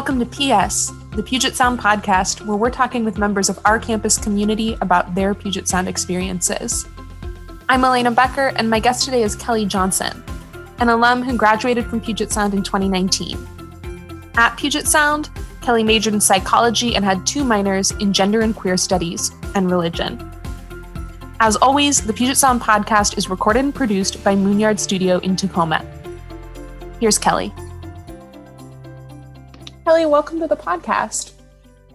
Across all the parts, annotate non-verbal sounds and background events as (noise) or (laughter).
Welcome to PS, the Puget Sound podcast, where we're talking with members of our campus community about their Puget Sound experiences. I'm Elena Becker, and my guest today is Kelly Johnson, an alum who graduated from Puget Sound in 2019. At Puget Sound, Kelly majored in psychology and had two minors in gender and queer studies and religion. As always, the Puget Sound podcast is recorded and produced by Moonyard Studio in Tacoma. Here's Kelly. Kelly, welcome to the podcast.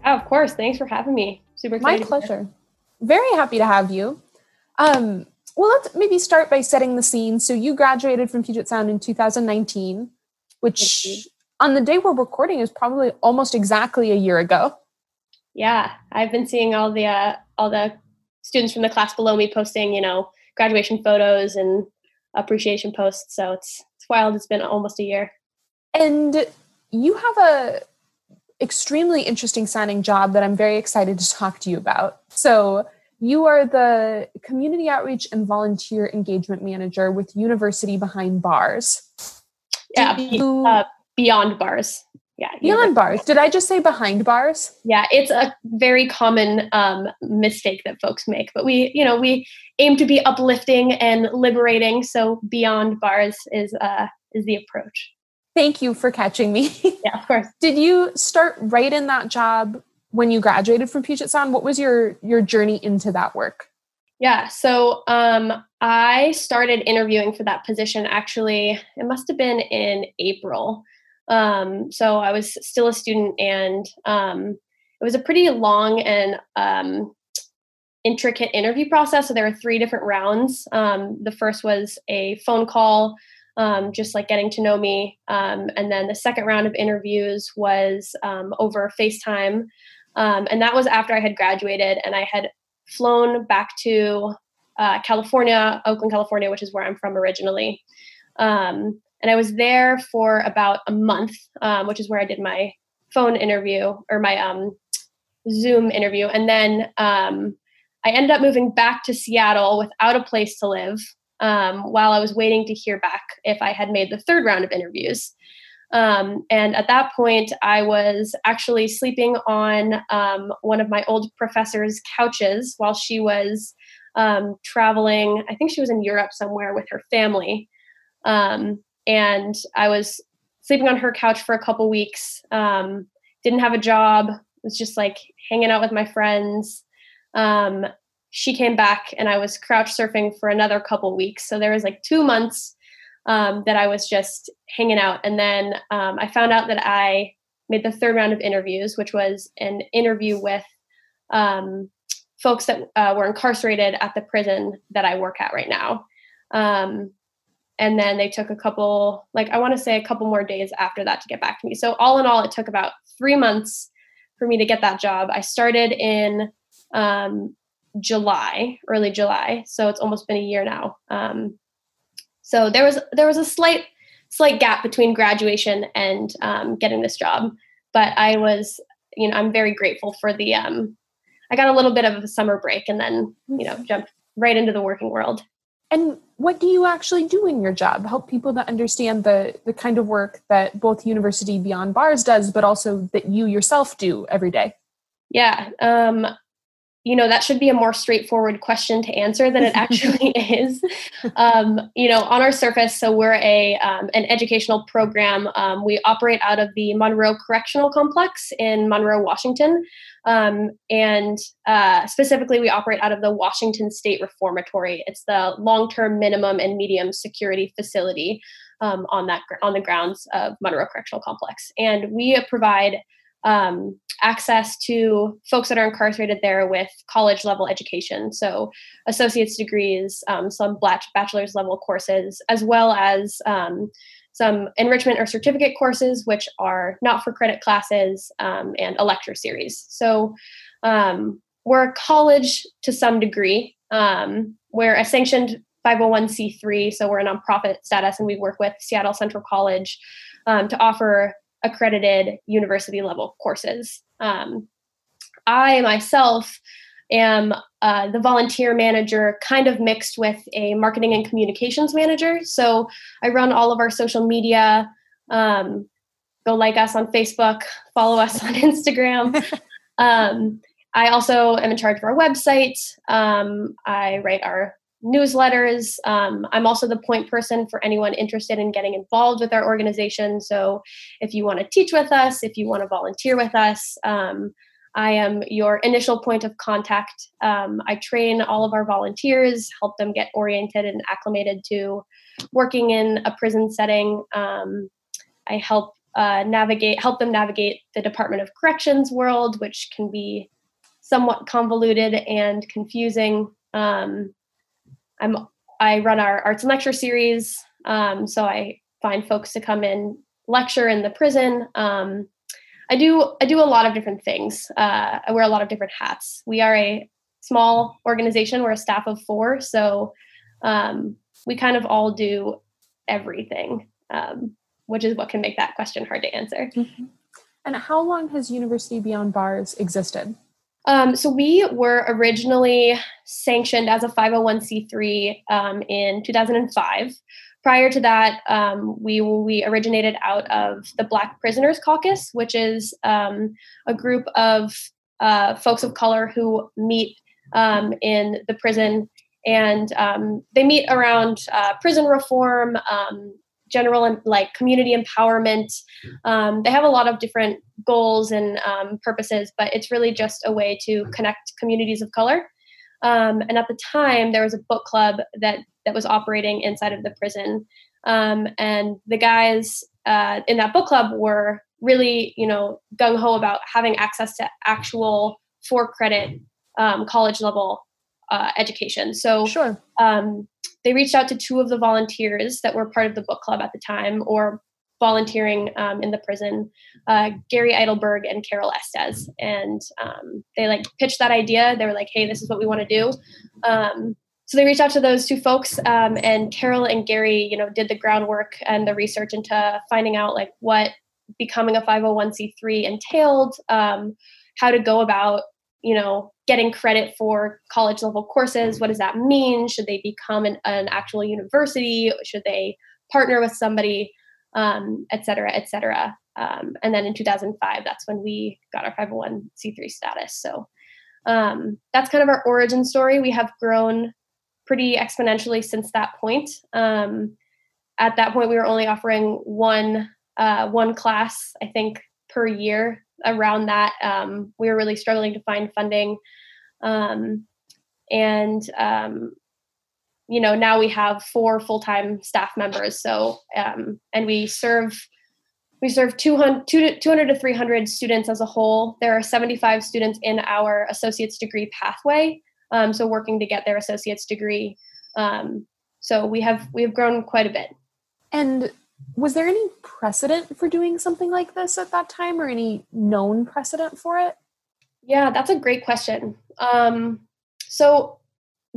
Yeah, of course. Thanks for having me. Super excited. My pleasure. Very happy to have you. Um, well, let's maybe start by setting the scene. So, you graduated from Puget Sound in 2019, which on the day we're recording is probably almost exactly a year ago. Yeah, I've been seeing all the uh, all the students from the class below me posting, you know, graduation photos and appreciation posts. So it's it's wild. It's been almost a year. And you have a extremely interesting sounding job that I'm very excited to talk to you about. So you are the community outreach and volunteer engagement manager with University Behind Bars. Yeah, you, uh, beyond bars. Yeah beyond bars. Did i just say behind bars? Yeah it's a very common um, mistake that folks make but we you know we aim to be uplifting and liberating so beyond bars is uh is the approach thank you for catching me. (laughs) Yeah of course. Did you start right in that job when you graduated from puget sound? What was your your journey into that work? Yeah so um i started interviewing for that position actually it must have been in april. Um, so I was still a student, and um, it was a pretty long and um, intricate interview process. So there were three different rounds. Um, the first was a phone call, um, just like getting to know me, um, and then the second round of interviews was over FaceTime, and that was after I had graduated and I had flown back to uh, California, Oakland, California, which is where I'm from originally. Um, and I was there for about a month, um, which is where I did my phone interview or my um, Zoom interview. And then um, I ended up moving back to Seattle without a place to live um, while I was waiting to hear back if I had made the third round of interviews. Um, and at that point, I was actually sleeping on um, one of my old professor's couches while she was traveling. I think she was in Europe somewhere with her family. Um, and I was sleeping on her couch for a couple weeks. Um, didn't have a job. Was just like hanging out with my friends. Um, she came back, and I was couch surfing for another couple weeks. So there was like two months um, that I was just hanging out, and then um, I found out that I made the third round of interviews, which was an interview with um, folks that uh, were incarcerated at the prison that I work at right now. Um, and then they took a couple like i want to say a couple more days after that to get back to me so all in all it took about three months for me to get that job i started in um, july early july so it's almost been a year now um, so there was there was a slight slight gap between graduation and um, getting this job but i was you know i'm very grateful for the um, i got a little bit of a summer break and then you know jumped right into the working world and what do you actually do in your job? Help people to understand the the kind of work that both University Beyond Bars does, but also that you yourself do every day. Yeah, um, you know that should be a more straightforward question to answer than it (laughs) actually is. Um, you know, on our surface, so we're a um, an educational program. Um, we operate out of the Monroe Correctional Complex in Monroe, Washington. Um, and uh, specifically, we operate out of the Washington State Reformatory. It's the long-term minimum and medium security facility um, on that on the grounds of Monroe Correctional Complex, and we provide um, access to folks that are incarcerated there with college level education, so associate's degrees, um, some bachelor's level courses, as well as um, some enrichment or certificate courses, which are not for credit classes, um, and a lecture series. So um, we're a college to some degree. Um, we're a sanctioned 501c3, so we're a nonprofit status, and we work with Seattle Central College to offer accredited university level courses. Um, I myself am uh, the volunteer manager, kind of mixed with a marketing and communications manager. So I run all of our social media, um, go like us on Facebook, follow us (laughs) on Instagram. (laughs) um, I also am in charge of our website. Um, I write our newsletters. Um, I'm also the point person for anyone interested in getting involved with our organization. So if you want to teach with us, if you want to volunteer with us, um, I am your initial point of contact. Um, I train all of our volunteers, help them get oriented and acclimated to working in a prison setting. Um, I help uh, navigate, help them navigate the Department of Corrections world, which can be somewhat convoluted and confusing. Um, I'm I run our arts and lecture series, um, so I find folks to come in lecture in the prison. Um, I do I do a lot of different things. Uh, I wear a lot of different hats. We are a small organization. We're a staff of four, so um, we kind of all do everything, um, which is what can make that question hard to answer. Mm-hmm. And how long has University Beyond Bars existed? Um, so we were originally sanctioned as a 501c3 um, in 2005. Prior to that, um, we we originated out of the Black Prisoners Caucus, which is um, a group of uh, folks of color who meet um, in the prison, and um, they meet around uh, prison reform, general and like community empowerment. Um, they have a lot of different goals and um, purposes, but it's really just a way to connect communities of color. Um, and at the time, there was a book club that that was operating inside of the prison, um, and the guys uh, in that book club were really, you know, gung ho about having access to actual for credit um, college level uh, education. So, sure. They reached out to two of the volunteers that were part of the book club at the time or volunteering um, in the prison uh, gary eidelberg and carol estes. And um, they like pitched that idea. They were like hey this is what we want to do. Um, so they reached out to those two folks um, and carol and gary you know did the groundwork and the research into finding out like what becoming a 501c3 entailed um, how to go about you know getting credit for college level courses what does that mean? Should they become an, an actual university? Should they partner with somebody? Um, et cetera et cetera. Um, and then in 2005 that's when we got our 501c3 status. So um, that's kind of our origin story. We have grown pretty exponentially since that point. Um, at that point we were only offering one uh, one class i think per year around that. Um, we were really struggling to find funding. Um, and, um, you know, now we have four full time staff members. So, um, and we serve. We serve 200, 200 to 300 students as a whole. There are 75 students in our associate's degree pathway, um, so working to get their associate's degree. So we have we have grown quite a bit. And was there any precedent for doing something like this at that time or any known precedent for it? Yeah, that's a great question. Um, so,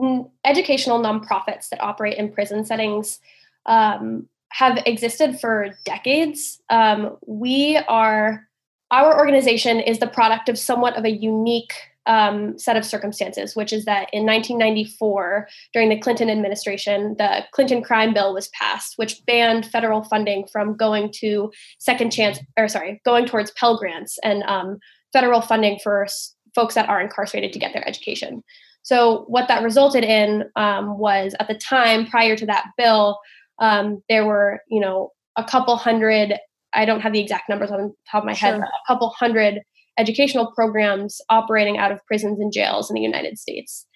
n- educational nonprofits that operate in prison settings um, have existed for decades. Um, we are, our organization is the product of somewhat of a unique um, set of circumstances, which is that in 1994, during the Clinton administration, the Clinton crime bill was passed, which banned federal funding from going to second chance, or sorry, going towards Pell Grants and um, federal funding for folks that are incarcerated to get their education. So, what that resulted in um, was at the time prior to that bill, um, there were, you know, a couple hundred, I don't have the exact numbers on the top of my sure. head, a couple hundred educational programs operating out of prisons and jails in the United States.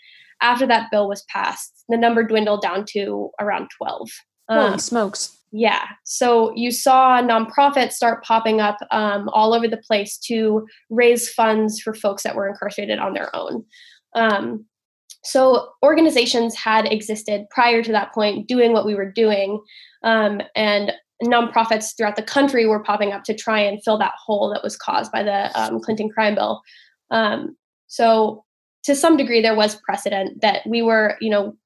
After that bill was passed, the number dwindled down to around 12. Holy um, smokes. Yeah. So you saw nonprofits start popping up um, all over the place to raise funds for folks that were incarcerated on their own. Um, so organizations had existed prior to that point doing what we were doing. Um, and nonprofits throughout the country were popping up to try and fill that hole that was caused by the um, Clinton crime bill. Um, so to some degree, there was precedent that we were, you know,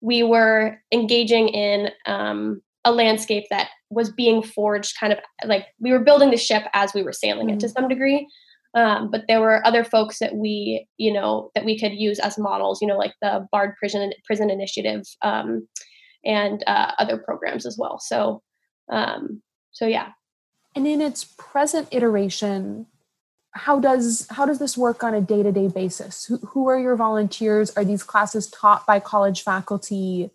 we were engaging in um, a landscape that was being forged, kind of like we were building the ship as we were sailing mm-hmm. it to mm-hmm. some degree. Um, but there were other folks that we, you know, that we could use as models, you know, like the Bard Prison Prison Initiative um, and uh, other programs as well. So um, so yeah. And in its present iteration, how does how does this work on a day-to-day basis? Who, who are your volunteers? Are these classes taught by college faculty?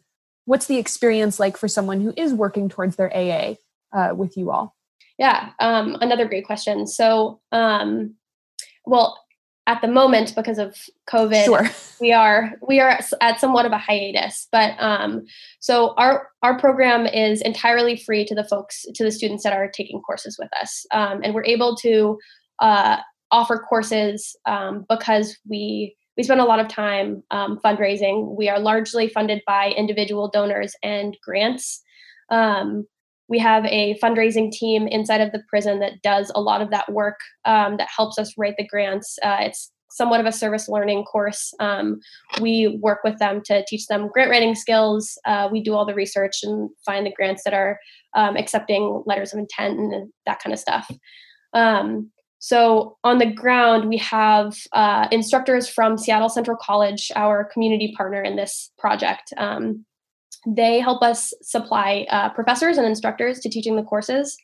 What's the experience like for someone who is working towards their AA uh, with you all? Yeah, um, another great question. So, um, well, at the moment because of covid sure. we are we are at somewhat of a hiatus but um so our our program is entirely free to the folks to the students that are taking courses with us. Um, and we're able to uh, offer courses um, because we we spend a lot of time um, fundraising. We are largely funded by individual donors and grants. Um, we have a fundraising team inside of the prison that does a lot of that work um, that helps us write the grants. Uh, it's somewhat of a service learning course. Um, we work with them to teach them grant writing skills. Uh, we do all the research and find the grants that are um, accepting letters of intent and that kind of stuff. Um, so on the ground, we have uh, instructors from Seattle Central College, our community partner in this project. Um, they help us supply uh, professors and instructors to teaching the courses.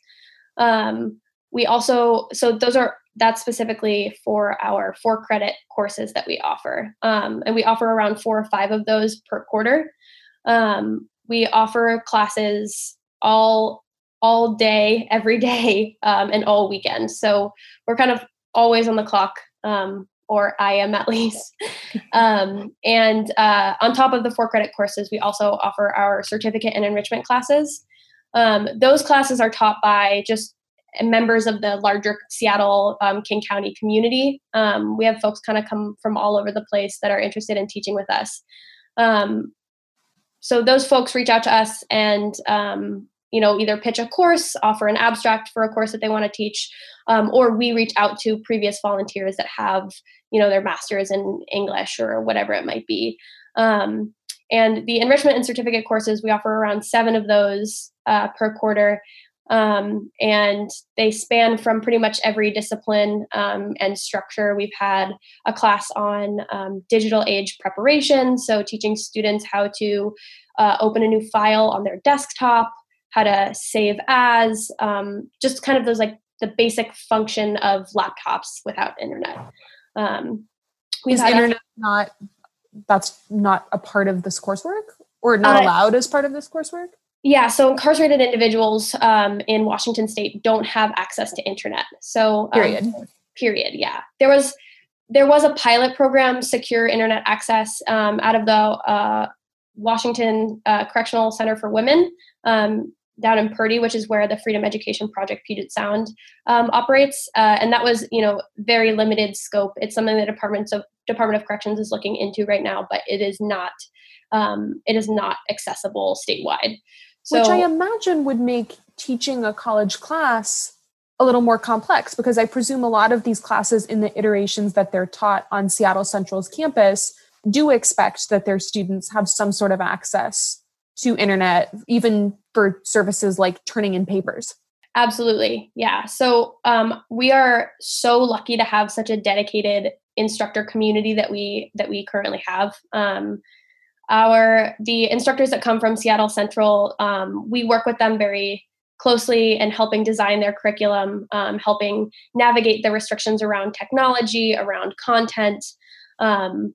Um, we also, so those are, that's specifically for our four credit courses that we offer. Um, and we offer around four or five of those per quarter. Um, we offer classes all all day every day (laughs) um, and all weekend so we're kind of always on the clock um, or I am at least. Um, and uh, on top of the four credit courses, we also offer our certificate and enrichment classes. Um, those classes are taught by just members of the larger Seattle um, King County community. Um, we have folks kind of come from all over the place that are interested in teaching with us. Um, so those folks reach out to us and um, you know either pitch a course offer an abstract for a course that they want to teach um, or we reach out to previous volunteers that have you know their masters in english or whatever it might be um, and the enrichment and certificate courses we offer around seven of those uh, per quarter um, and they span from pretty much every discipline um, and structure. We've had a class on um, digital age preparation, so teaching students how to uh, open a new file on their desktop, how to save as, um, just kind of those like the basic function of laptops without internet. Um, Is internet a, not that's not a part of this coursework or not uh, allowed as part of this coursework? Yeah, so incarcerated individuals um, in Washington State don't have access to internet. So um, period. Period. Yeah, there was there was a pilot program, secure internet access, um, out of the uh, Washington uh, Correctional Center for Women. Um, down in Purdy, which is where the Freedom Education Project Puget Sound um, operates, uh, and that was you know very limited scope. It's something the Department of Department of Corrections is looking into right now, but it is not um, it is not accessible statewide. So, which I imagine would make teaching a college class a little more complex because I presume a lot of these classes in the iterations that they're taught on Seattle Central's campus do expect that their students have some sort of access to internet, even for services like turning in papers. Absolutely. Yeah. So um, we are so lucky to have such a dedicated instructor community that we that we currently have. Um, our the instructors that come from Seattle Central, um, we work with them very closely and helping design their curriculum, um, helping navigate the restrictions around technology, around content, um,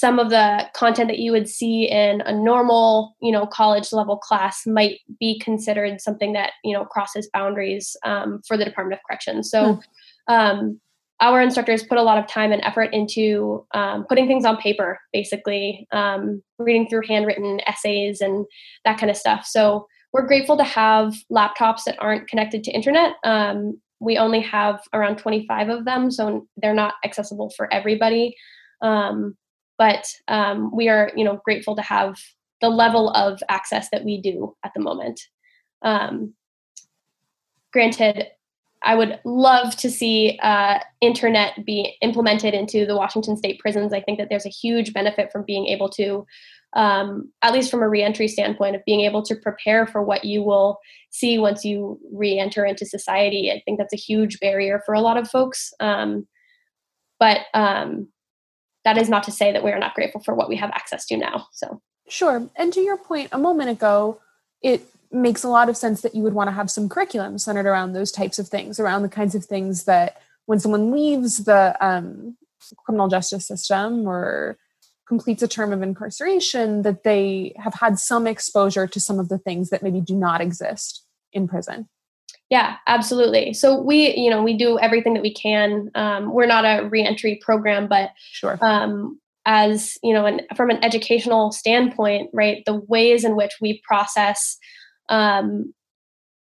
some of the content that you would see in a normal you know college level class might be considered something that you know crosses boundaries um, for the department of corrections. So hmm. um, our instructors put a lot of time and effort into um, putting things on paper basically um, reading through handwritten essays and that kind of stuff. So we're grateful to have laptops that aren't connected to internet. Um, we only have around 25 of them so they're not accessible for everybody. Um, but um, we are you know grateful to have the level of access that we do at the moment. Um, granted i would love to see uh, internet be implemented into the washington state prisons. I think that there's a huge benefit from being able to um, at least from a reentry standpoint of being able to prepare for what you will see once you re-enter into society. I think that's a huge barrier for a lot of folks. Um, but um, that is not to say that we are not grateful for what we have access to now. So sure. And to your point a moment ago, it makes a lot of sense that you would want to have some curriculum centered around those types of things, around the kinds of things that when someone leaves the um, criminal justice system or completes a term of incarceration, that they have had some exposure to some of the things that maybe do not exist in prison. Yeah, absolutely. So we, you know, we do everything that we can. Um, we're not a reentry program, but sure. Um, as you know, an, from an educational standpoint, right, the ways in which we process, um,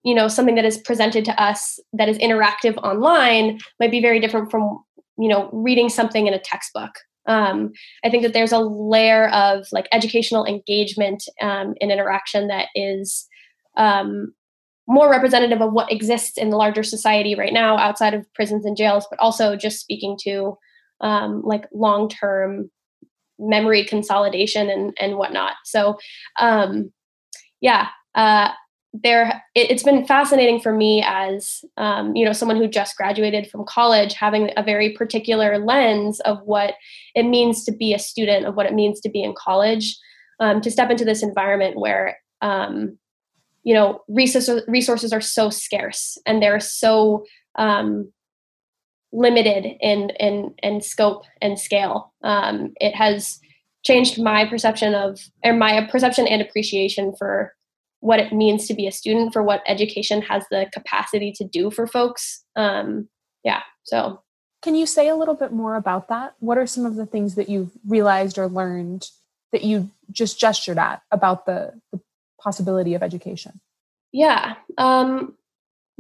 you know, something that is presented to us that is interactive online might be very different from, you know, reading something in a textbook. Um, I think that there's a layer of like educational engagement um, and interaction that is um, more representative of what exists in the larger society right now outside of prisons and jails, but also just speaking to um, like long term memory consolidation and and whatnot. So um, yeah, uh, there it, has been fascinating for me as um, you know someone who just graduated from college, having a very particular lens of what it means to be a student, of what it means to be in college, um, to step into this environment where um, you know resources resources are so scarce and they're so um, limited in in in scope and scale. Um, it has changed my perception of or my perception and appreciation for what it means to be a student, for what education has the capacity to do for folks. Um, yeah, so. Can you say a little bit more about that? What are some of the things that you've realized or learned that you just gestured at about the, the possibility of education? Yeah. Um,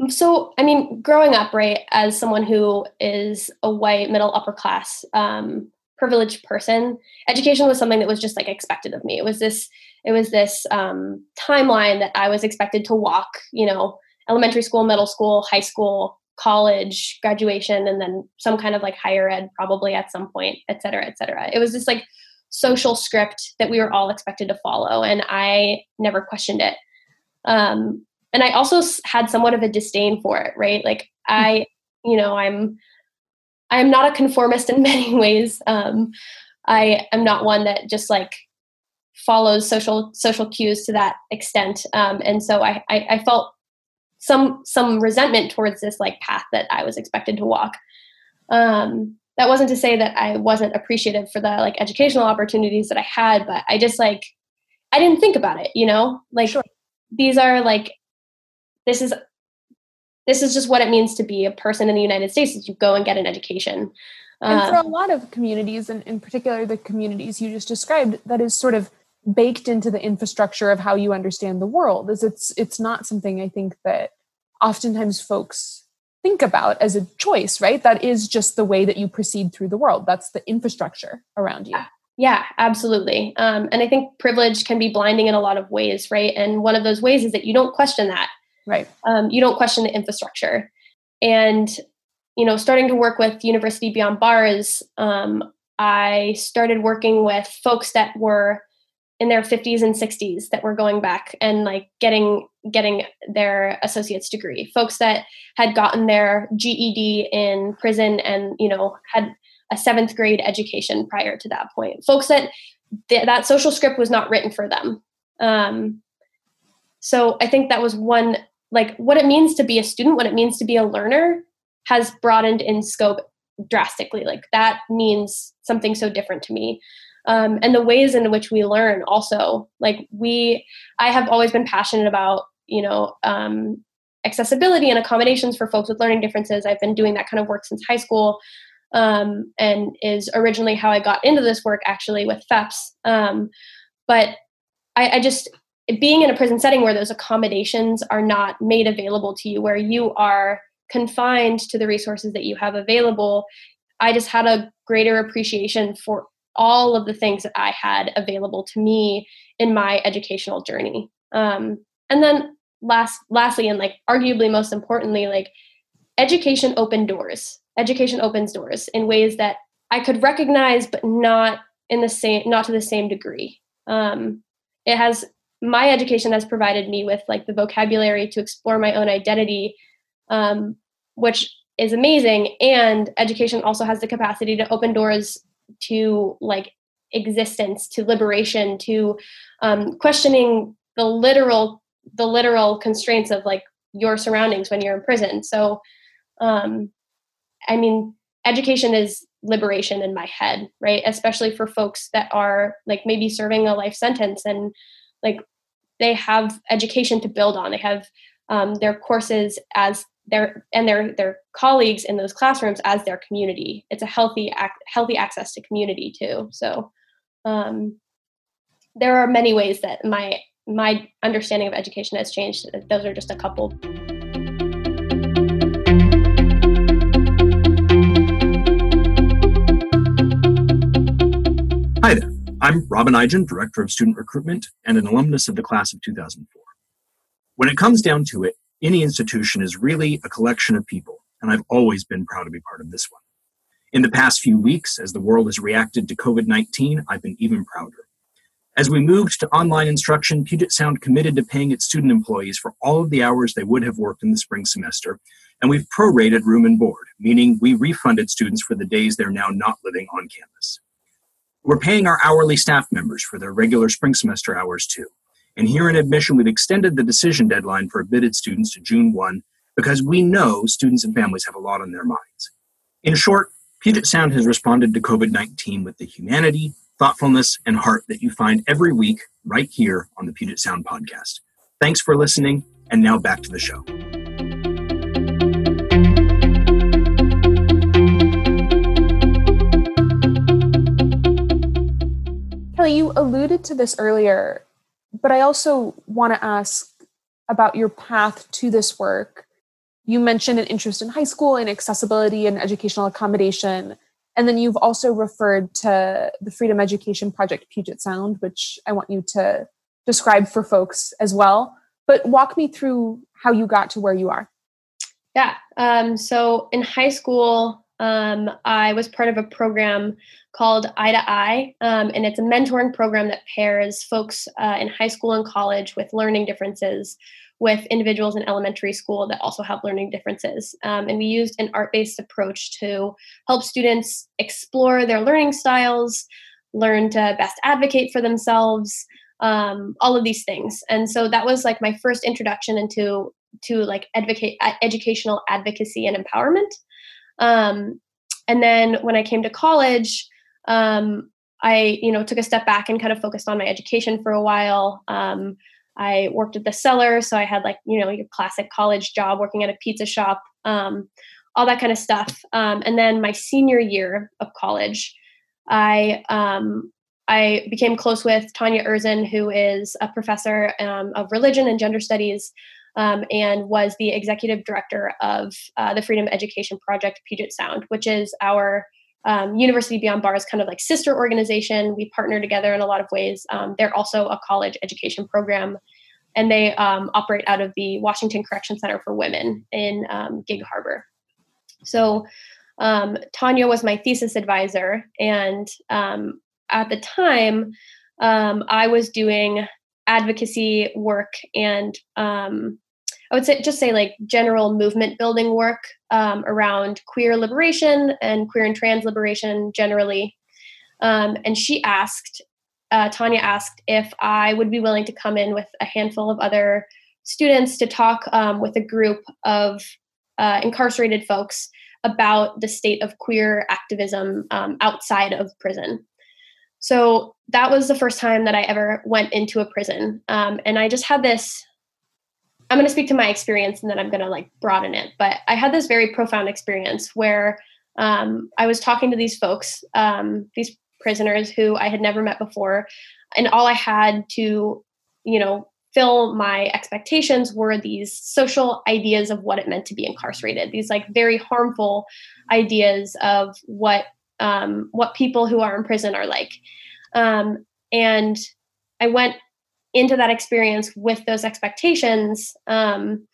so, I mean, growing up, right, as someone who is a white middle upper class um, privileged person, education was something that was just like expected of me. It was this, it was this um, timeline that I was expected to walk. You know, elementary school, middle school, high school, college, graduation, and then some kind of like higher ed, probably at some point, et cetera, et cetera. It was just like social script that we were all expected to follow, and I never questioned it. Um, and I also had somewhat of a disdain for it, right? Like I, you know, I'm I'm not a conformist in (laughs) many ways. Um, I am not one that just like follows social social cues to that extent, um, and so I, I, I felt some some resentment towards this like path that I was expected to walk. Um, that wasn't to say that I wasn't appreciative for the like educational opportunities that I had, but I just like I didn't think about it, you know, like sure. these are like this is this is just what it means to be a person in the United States is you go and get an education. And for a um, lot of communities, and in particular the communities you just described, that is sort of baked into the infrastructure of how you understand the world. Is it's it's not something I think that oftentimes folks think about as a choice, right? That is just the way that you proceed through the world. That's the infrastructure around you. Yeah, absolutely. Um, and I think privilege can be blinding in a lot of ways, right? And one of those ways is that you don't question that Right. Um, you don't question the infrastructure. And, you know, starting to work with University Beyond Bars, um, I started working with folks that were in their 50s and 60s that were going back and like getting getting their associate's degree folks that had gotten their ged in prison and you know had a seventh grade education prior to that point folks that th- that social script was not written for them um, so i think that was one like what it means to be a student, what it means to be a learner has broadened in scope drastically. Like that means something so different to me. Um, and the ways in which we learn also like we i have always been passionate about you know um, accessibility and accommodations for folks with learning differences. I've been doing that kind of work since high school um, and is originally how i got into this work actually with FEPPS um, but I, I, just being in a prison setting where those accommodations are not made available to you, where you are confined to the resources that you have available, I just had a greater appreciation for all of the things that I had available to me in my educational journey. Um, and then last, lastly, and like arguably most importantly, like education opened doors. Education opens doors in ways that I could recognize, but not in the same, not to the same degree. Um, it has my education has provided me with like the vocabulary to explore my own identity um, which is amazing and education also has the capacity to open doors to like existence to liberation to um, questioning the literal the literal constraints of like your surroundings when you're in prison. So um i mean education is liberation in my head right? Especially for folks that are like maybe serving a life sentence and like they have education to build on. They have um, their courses as their and their their colleagues in those classrooms as their community it's a healthy ac- healthy access to community too so um, there are many ways that my my understanding of education has changed those are just a couple Hi there. I'm Robin Eigen, Director of Student Recruitment and an alumnus of the class of 2004. When it comes down to it, any institution is really a collection of people, and I've always been proud to be part of this one. In the past few weeks, as the world has reacted to COVID 19, I've been even prouder. As we moved to online instruction, Puget Sound committed to paying its student employees for all of the hours they would have worked in the spring semester, and we've prorated room and board, meaning we refunded students for the days they're now not living on campus. We're paying our hourly staff members for their regular spring semester hours too. And here in admission, we've extended the decision deadline for admitted students to June 1 because we know students and families have a lot on their minds. In short, Puget Sound has responded to COVID 19 with the humanity, thoughtfulness, and heart that you find every week right here on the Puget Sound podcast. Thanks for listening, and now back to the show. Kelly, you alluded to this earlier, but I also want to ask about your path to this work. You mentioned an interest in high school and accessibility and educational accommodation. And then you've also referred to the Freedom Education Project Puget Sound, which I want you to describe for folks as well. But walk me through how you got to where you are. Yeah. Um, so in high school, um, I was part of a program called Eye to Eye, um, and it's a mentoring program that pairs folks uh, in high school and college with learning differences with individuals in elementary school that also have learning differences. Um, and we used an art based approach to help students explore their learning styles, learn to best advocate for themselves. Um, all of these things and so that was like my first introduction into to like advocate educational advocacy and empowerment um, and then when I came to college, um, I you know took a step back and kind of focused on my education for a while. Um, I worked at the cellar, so I had like you know your classic college job, working at a pizza shop, um, all that kind of stuff. Um, and then my senior year of college, I um, I became close with Tanya Erzen, who is a professor um, of religion and gender studies um, and was the executive director of uh, the Freedom Education Project Puget Sound, which is our um, University Beyond Bars kind of like sister organization. We partner together in a lot of ways. Um, they're also a college education program, and they um, operate out of the Washington Correction Center for Women in um, Gig Harbor. So um, Tanya was my thesis advisor, and at the time, I was doing advocacy work and um, I would say just say like general movement building work um, around queer liberation and queer and trans liberation generally. Um, and she asked, uh, Tanya asked if I would be willing to come in with a handful of other students to talk um, with a group of uh, incarcerated folks about the state of queer activism um, outside of prison. So that was the first time that I ever went into a prison. Um, and I just had this I'm going to speak to my experience and then I'm going to like broaden it. But I had this very profound experience where um, I was talking to these folks, um, these prisoners who I had never met before. And all I had to, you know, fill my expectations were these social ideas of what it meant to be incarcerated, these like very harmful ideas of what um, what people who are in prison are like. Um, and I went into that experience with those expectations um,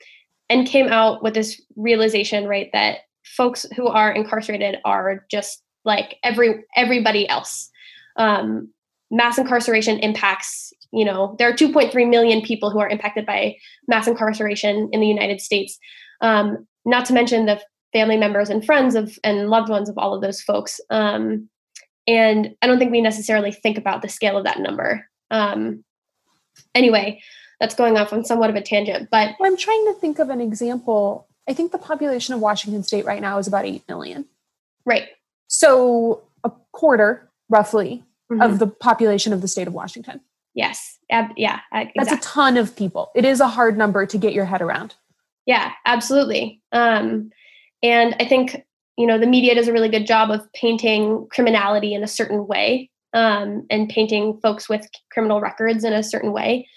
and came out with this realization right that folks who are incarcerated are just like every everybody else. Um, mass incarceration impacts you know there are 2.3 million people who are impacted by mass incarceration in the united states. Um, not to mention the family members and friends of and loved ones of all of those folks. Um, and i don't think we necessarily think about the scale of that number um, anyway, that's going off on somewhat of a tangent. But well, I'm trying to think of an example. I think the population of Washington State right now is about eight million. Right. So a quarter, roughly, mm-hmm. of the population of the state of Washington. Yes. Ab- yeah. Exactly. That's a ton of people. It is a hard number to get your head around. Yeah, absolutely. Um, and I think you know the media does a really good job of painting criminality in a certain way um, and painting folks with criminal records in a certain way.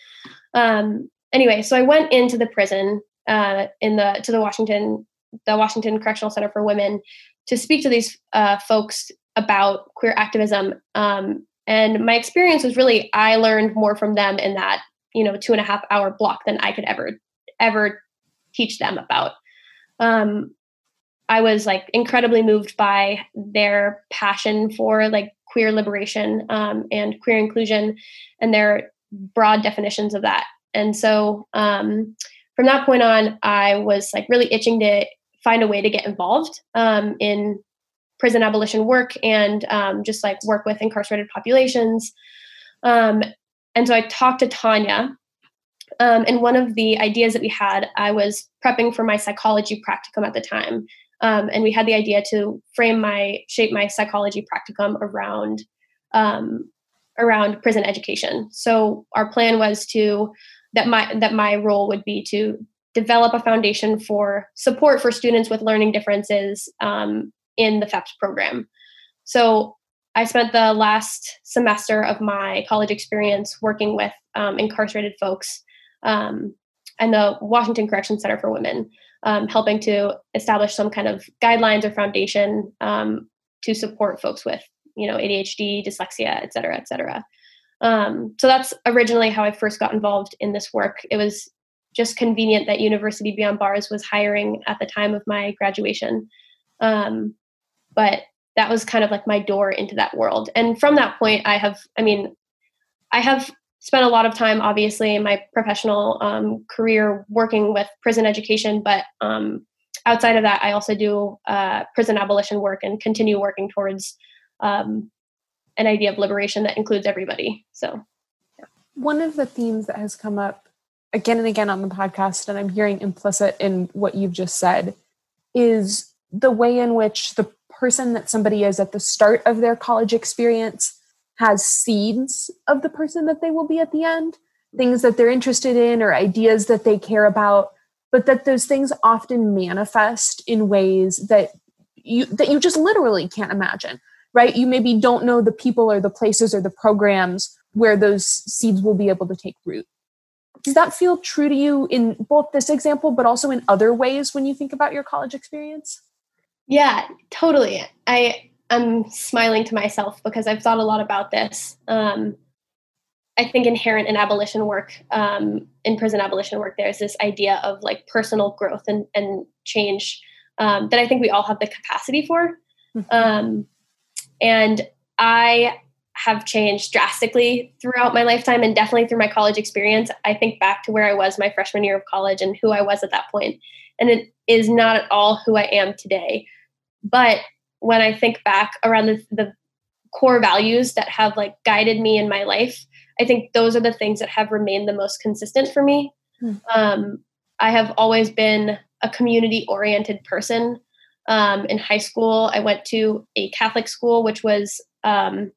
Um, anyway, so I went into the prison uh, in the to the Washington the Washington Correctional Center for Women to speak to these uh, folks about queer activism. Um, and my experience was really I learned more from them in that you know two and a half hour block than I could ever ever teach them about. Um, I was like incredibly moved by their passion for like queer liberation um, and queer inclusion and their broad definitions of that. And so um, from that point on, I was like really itching to find a way to get involved um, in prison abolition work and um, just like work with incarcerated populations. Um, and so I talked to Tanya. Um, and one of the ideas that we had, I was prepping for my psychology practicum at the time. Um, and we had the idea to frame my shape my psychology practicum around um, around prison education. So our plan was to that my that my role would be to develop a foundation for support for students with learning differences um, in the FEPPS program. So I spent the last semester of my college experience working with um, incarcerated folks um, and the Washington Correction Center for Women um, helping to establish some kind of guidelines or foundation um, to support folks with you know adhd dyslexia et cetera et cetera. Um, so that's originally how i first got involved in this work. It was just convenient that university beyond bars was hiring at the time of my graduation. Um, but that was kind of like my door into that world. And from that point i have i mean i have spent a lot of time, obviously, in my professional um, career working with prison education. But um, outside of that, I also do uh, prison abolition work and continue working towards um, an idea of liberation that includes everybody. So, yeah. one of the themes that has come up again and again on the podcast, and I'm hearing implicit in what you've just said, is the way in which the person that somebody is at the start of their college experience has seeds of the person that they will be at the end, things that they're interested in or ideas that they care about, but that those things often manifest in ways that you that you just literally can't imagine. Right? You maybe don't know the people or the places or the programs where those seeds will be able to take root. Does that feel true to you in both this example, but also in other ways when you think about your college experience? Yeah, totally. I I'm smiling to myself because I've thought a lot about this. Um, I think inherent in abolition work, um, in prison abolition work, there's this idea of like personal growth and, and change um, that I think we all have the capacity for. Mm-hmm. Um, and I have changed drastically throughout my lifetime and definitely through my college experience. I think back to where I was my freshman year of college and who I was at that point, and it is not at all who I am today. But when I think back around the, the core values that have like guided me in my life, I think those are the things that have remained the most consistent for me. Hmm. Um, I have always been a community oriented person. Um, in high school, I went to a Catholic school, which was um,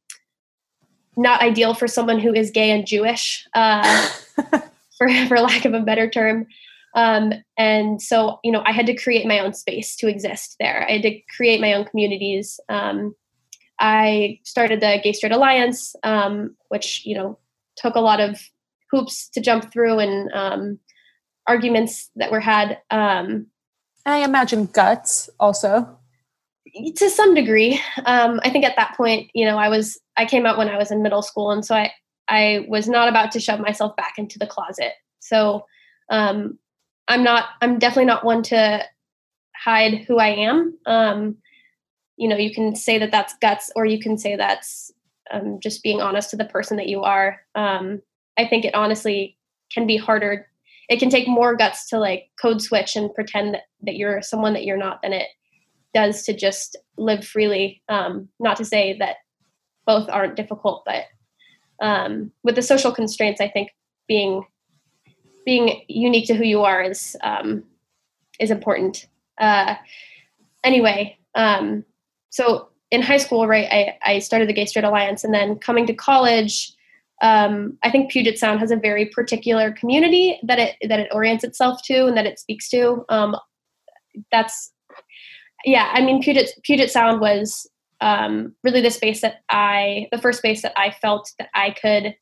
not ideal for someone who is gay and Jewish, uh, (laughs) for, for lack of a better term. Um, and so, you know, I had to create my own space to exist there. I had to create my own communities. Um, I started the Gay Straight Alliance, um, which, you know, took a lot of hoops to jump through and um, arguments that were had. Um, I imagine guts also. To some degree. Um, I think at that point, you know, I was, I came out when I was in middle school. And so I, I was not about to shove myself back into the closet. So um, I'm not I'm definitely not one to hide who I am. Um, you know, you can say that that's guts, or you can say that's um, just being honest to the person that you are. Um, I think it honestly can be harder. It can take more guts to like code switch and pretend that, that you're someone that you're not than it does to just live freely. Um, not to say that both aren't difficult, but um, with the social constraints, I think being being unique to who you are is um, is important. Uh, anyway, um, so in high school, right, I, I started the Gay Straight Alliance, and then coming to college, um, I think Puget Sound has a very particular community that it that it orients itself to and that it speaks to. Um, that's yeah, I mean Puget Puget Sound was um, really the space that I the first space that I felt that I could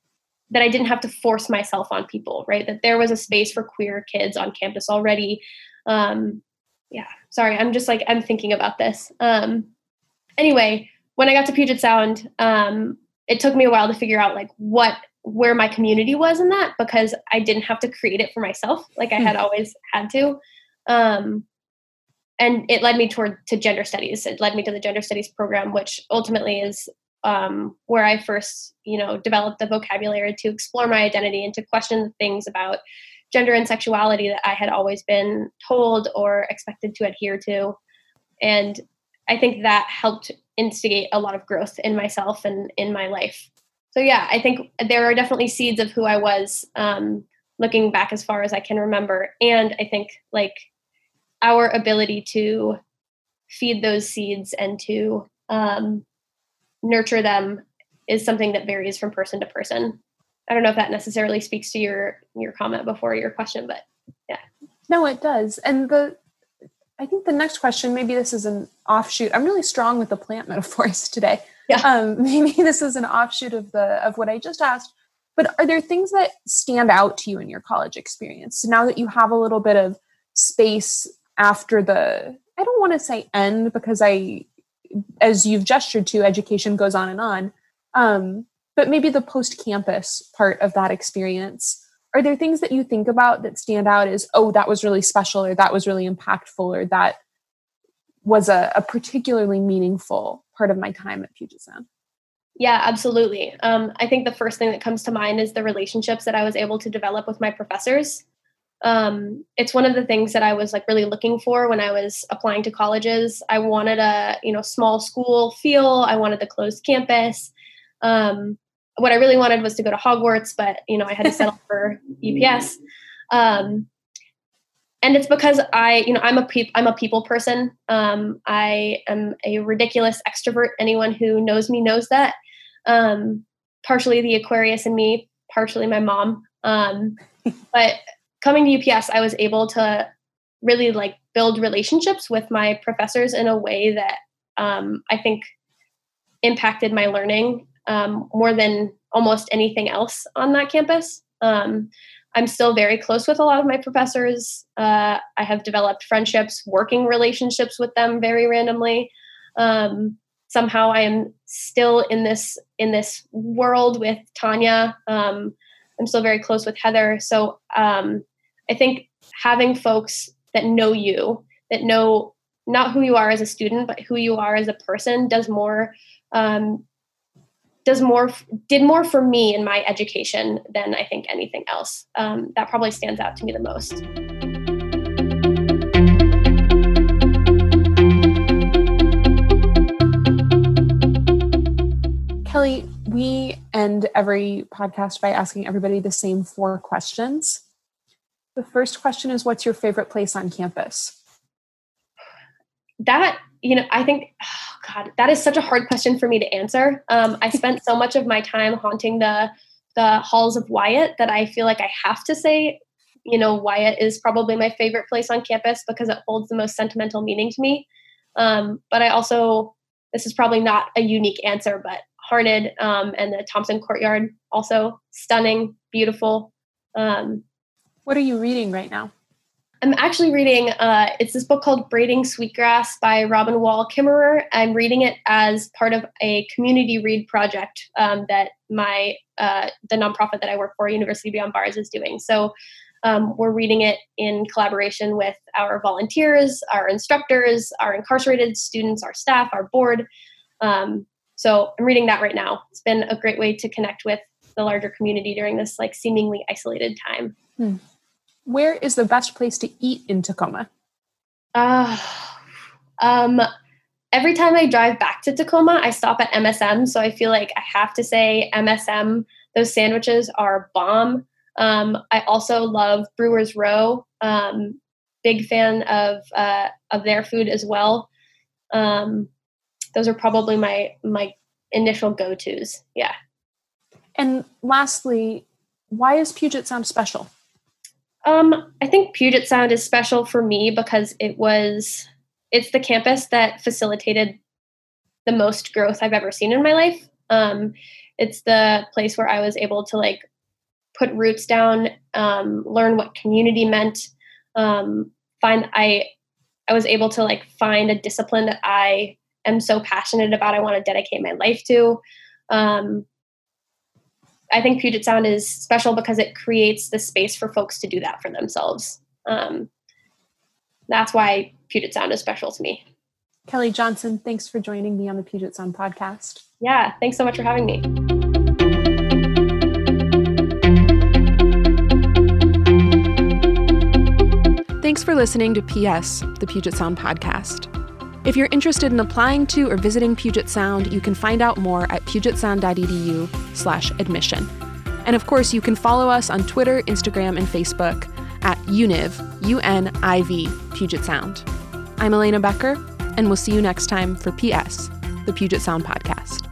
that I didn't have to force myself on people, right? That there was a space for queer kids on campus already. Um, yeah, sorry, I'm just like I'm thinking about this. Um, anyway, when I got to Puget Sound, um, it took me a while to figure out like what where my community was in that because I didn't have to create it for myself like I had hmm. always had to. Um, and it led me toward to gender studies. It led me to the gender studies program, which ultimately is um, where I first, you know, developed the vocabulary to explore my identity and to question things about gender and sexuality that I had always been told or expected to adhere to. And I think that helped instigate a lot of growth in myself and in my life. So yeah, I think there are definitely seeds of who I was um, looking back as far as I can remember, and I think like our ability to feed those seeds and to um, nurture them is something that varies from person to person. I don't know if that necessarily speaks to your your comment before your question, but yeah. No, it does. And the I think the next question, maybe this is an offshoot. I'm really strong with the plant (laughs) metaphors today. Yeah. Um, (laughs) maybe this is an offshoot of the of what I just asked. But are there things that stand out to you in your college experience? So now that you have a little bit of space after the I don't want to say end because I as you've gestured to, education goes on and on. Um, but maybe the post campus part of that experience are there things that you think about that stand out as oh that was really special or that was really impactful or that was a, a particularly meaningful part of my time at puget sound? Yeah absolutely. Um, i think the first thing that comes to mind is the relationships that i was able to develop with my professors um, it's one of the things that i was like really looking for when i was applying to colleges i wanted a you know small school feel i wanted the closed campus um, what I really wanted was to go to Hogwarts, but you know, I had to settle (laughs) for UPS. Um, and it's because I, you know, I'm a pe- I'm a people person. Um, I am a ridiculous extrovert. Anyone who knows me knows that. Um, partially the Aquarius in me, partially my mom. Um, (laughs) but coming to UPS, I was able to really like build relationships with my professors in a way that um, I think impacted my learning um, more than almost anything else on that campus. Um, I'm still very close with a lot of my professors. Uh, I have developed friendships, working relationships with them very randomly. Um, somehow, I am still in this in this world with Tanya. Um, I'm still very close with Heather. So um, I think having folks that know you, that know not who you are as a student, but who you are as a person, does more um, does more did more for me in my education than I think anything else. Um, that probably stands out to me the most. Kelly, we end every podcast by asking everybody the same four questions. The first question is What's your favorite place on campus? That, you know, I think God, that is such a hard question for me to answer. Um, I spent so much of my time haunting the the halls of Wyatt that I feel like I have to say, you know, Wyatt is probably my favorite place on campus because it holds the most sentimental meaning to me. Um, but I also, this is probably not a unique answer, but Harned um, and the Thompson Courtyard also stunning, beautiful. Um, what are you reading right now? I'm actually reading, uh, it's this book called Braiding Sweetgrass by Robin Wall Kimmerer. I'm reading it as part of a community read project um, that my, uh, the nonprofit that I work for, University Beyond Bars, is doing. So um, we're reading it in collaboration with our volunteers, our instructors, our incarcerated students, our staff, our board. Um, so I'm reading that right now. It's been a great way to connect with the larger community during this like seemingly isolated time. Hmm. Where is the best place to eat in Tacoma? Uh, um, every time I drive back to Tacoma, I stop at MSM. So I feel like I have to say MSM. Those sandwiches are bomb. Um, I also love Brewers Row. Um, big fan of uh, of their food as well. Um, those are probably my my initial go tos. Yeah. And lastly, why is Puget Sound special? Um, I think Puget Sound is special for me because it was it's the campus that facilitated the most growth I've ever seen in my life. Um, it's the place where I was able to like put roots down, um, learn what community meant, um, find I I was able to like find a discipline that I am so passionate about. I want to dedicate my life to. Um, I think Puget Sound is special because it creates the space for folks to do that for themselves. Um, that's why Puget Sound is special to me. Kelly Johnson, thanks for joining me on the Puget Sound podcast. Yeah, thanks so much for having me. Thanks for listening to PS, the Puget Sound podcast. If you're interested in applying to or visiting Puget Sound, you can find out more at pugetsound.edu slash admission. And of course, you can follow us on Twitter, Instagram, and Facebook at UNIV, U-N-I-V, Puget Sound. I'm Elena Becker, and we'll see you next time for PS, the Puget Sound podcast.